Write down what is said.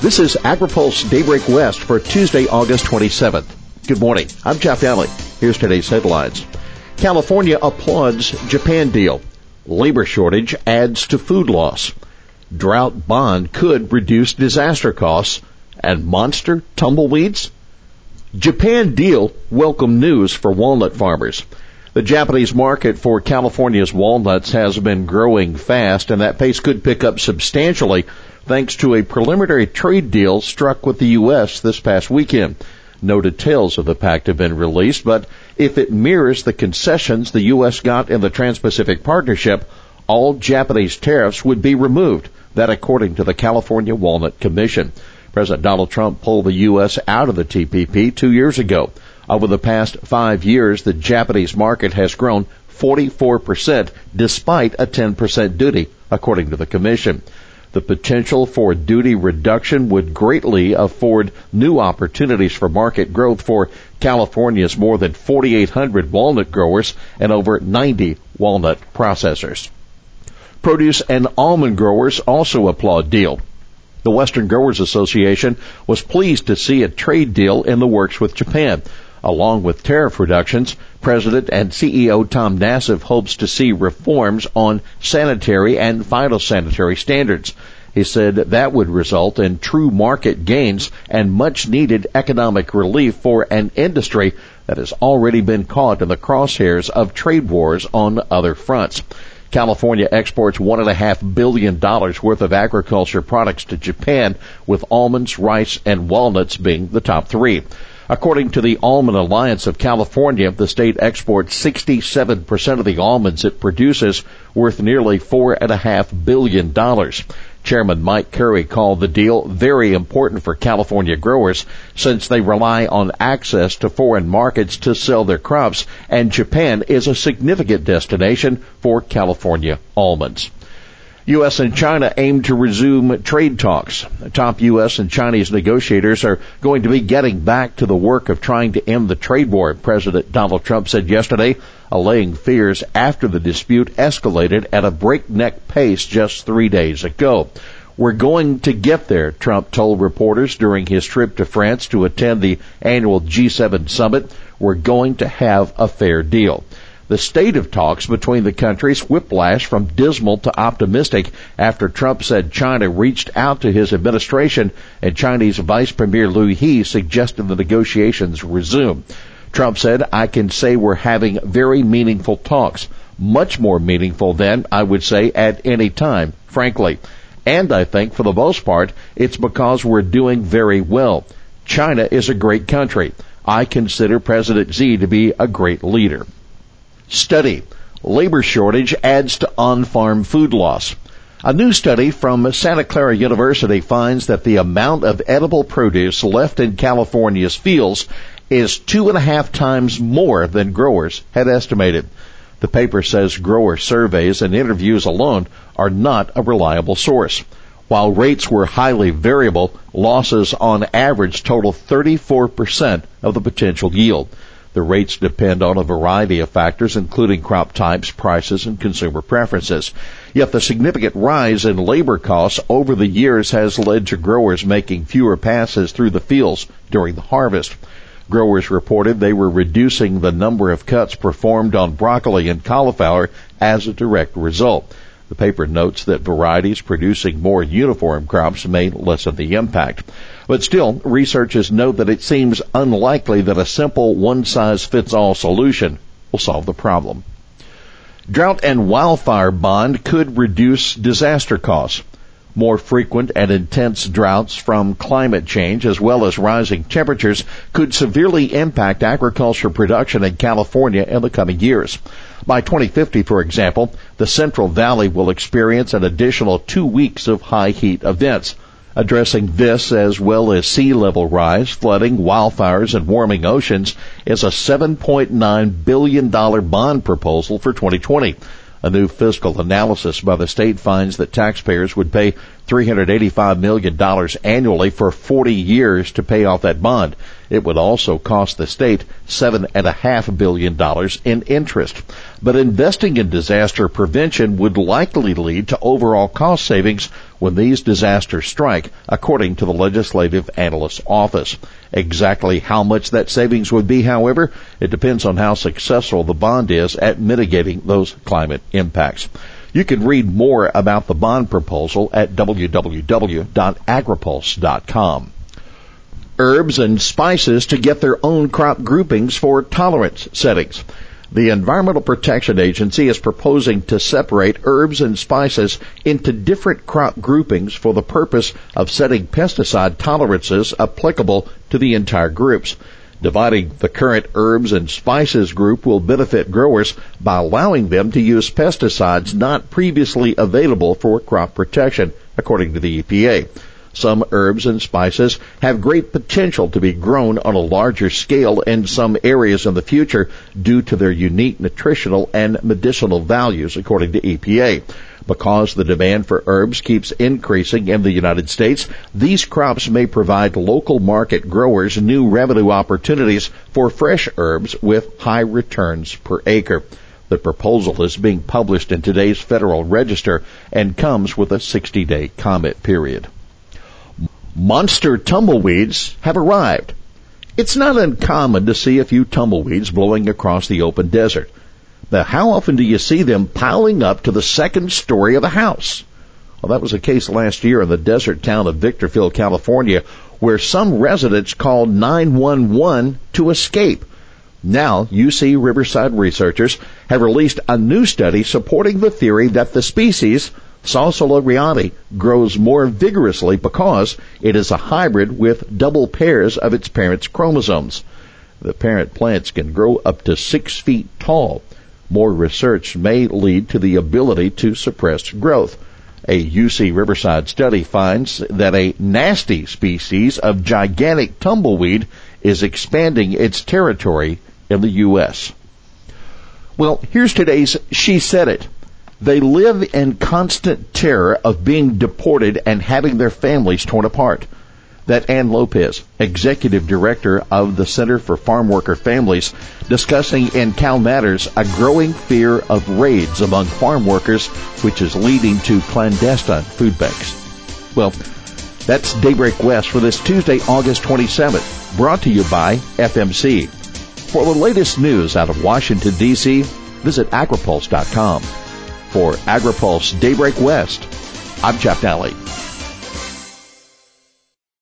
This is AgriPulse Daybreak West for Tuesday, August 27th. Good morning. I'm Jeff Nalley. Here's today's headlines. California applauds Japan deal. Labor shortage adds to food loss. Drought bond could reduce disaster costs. And monster tumbleweeds? Japan deal welcome news for walnut farmers. The Japanese market for California's walnuts has been growing fast and that pace could pick up substantially thanks to a preliminary trade deal struck with the U.S. this past weekend. No details of the pact have been released, but if it mirrors the concessions the U.S. got in the Trans-Pacific Partnership, all Japanese tariffs would be removed. That according to the California Walnut Commission. President Donald Trump pulled the U.S. out of the TPP two years ago. Over the past five years, the Japanese market has grown 44% despite a 10% duty, according to the Commission. The potential for duty reduction would greatly afford new opportunities for market growth for California's more than 4,800 walnut growers and over 90 walnut processors. Produce and almond growers also applaud deal. The Western Growers Association was pleased to see a trade deal in the works with Japan. Along with tariff reductions, President and CEO Tom Nassif hopes to see reforms on sanitary and phytosanitary standards. He said that would result in true market gains and much needed economic relief for an industry that has already been caught in the crosshairs of trade wars on other fronts. California exports one and a half billion dollars worth of agriculture products to Japan, with almonds, rice, and walnuts being the top three. According to the Almond Alliance of California, the state exports 67% of the almonds it produces, worth nearly four and a half billion dollars. Chairman Mike Curry called the deal very important for California growers since they rely on access to foreign markets to sell their crops and Japan is a significant destination for California almonds. U.S. and China aim to resume trade talks. Top U.S. and Chinese negotiators are going to be getting back to the work of trying to end the trade war, President Donald Trump said yesterday, allaying fears after the dispute escalated at a breakneck pace just three days ago. We're going to get there, Trump told reporters during his trip to France to attend the annual G7 summit. We're going to have a fair deal. The state of talks between the countries whiplash from dismal to optimistic after Trump said China reached out to his administration and Chinese Vice Premier Liu He suggested the negotiations resume. Trump said, I can say we're having very meaningful talks. Much more meaningful than I would say at any time, frankly. And I think for the most part, it's because we're doing very well. China is a great country. I consider President Xi to be a great leader. Study. Labor shortage adds to on-farm food loss. A new study from Santa Clara University finds that the amount of edible produce left in California's fields is two and a half times more than growers had estimated. The paper says grower surveys and interviews alone are not a reliable source. While rates were highly variable, losses on average total 34% of the potential yield. The rates depend on a variety of factors, including crop types, prices, and consumer preferences. Yet the significant rise in labor costs over the years has led to growers making fewer passes through the fields during the harvest. Growers reported they were reducing the number of cuts performed on broccoli and cauliflower as a direct result. The paper notes that varieties producing more uniform crops may lessen the impact. But still, researchers note that it seems unlikely that a simple one-size-fits-all solution will solve the problem. Drought and wildfire bond could reduce disaster costs. More frequent and intense droughts from climate change as well as rising temperatures could severely impact agriculture production in California in the coming years. By 2050, for example, the Central Valley will experience an additional two weeks of high heat events. Addressing this as well as sea level rise, flooding, wildfires, and warming oceans is a $7.9 billion bond proposal for 2020. A new fiscal analysis by the state finds that taxpayers would pay $385 million annually for 40 years to pay off that bond. It would also cost the state $7.5 billion in interest. But investing in disaster prevention would likely lead to overall cost savings when these disasters strike, according to the Legislative Analyst's Office. Exactly how much that savings would be, however, it depends on how successful the bond is at mitigating those climate impacts. You can read more about the bond proposal at www.agripulse.com. Herbs and spices to get their own crop groupings for tolerance settings. The Environmental Protection Agency is proposing to separate herbs and spices into different crop groupings for the purpose of setting pesticide tolerances applicable to the entire groups. Dividing the current herbs and spices group will benefit growers by allowing them to use pesticides not previously available for crop protection, according to the EPA. Some herbs and spices have great potential to be grown on a larger scale in some areas in the future due to their unique nutritional and medicinal values, according to EPA. Because the demand for herbs keeps increasing in the United States, these crops may provide local market growers new revenue opportunities for fresh herbs with high returns per acre. The proposal is being published in today's Federal Register and comes with a 60 day comment period. Monster tumbleweeds have arrived. It's not uncommon to see a few tumbleweeds blowing across the open desert. Now, how often do you see them piling up to the second story of a house? Well, that was the case last year in the desert town of Victorville, California, where some residents called 911 to escape. Now, UC Riverside researchers have released a new study supporting the theory that the species, Salsola ryanii, grows more vigorously because it is a hybrid with double pairs of its parent's chromosomes. The parent plants can grow up to six feet tall. More research may lead to the ability to suppress growth. A UC Riverside study finds that a nasty species of gigantic tumbleweed is expanding its territory in the U.S. Well, here's today's She Said It. They live in constant terror of being deported and having their families torn apart that Ann Lopez, Executive Director of the Center for Farm Worker Families, discussing in Cal Matters a growing fear of raids among farm workers, which is leading to clandestine food banks. Well, that's Daybreak West for this Tuesday, August 27th, brought to you by FMC. For the latest news out of Washington, D.C., visit agripulse.com. For AgriPulse Daybreak West, I'm Jeff Nalley.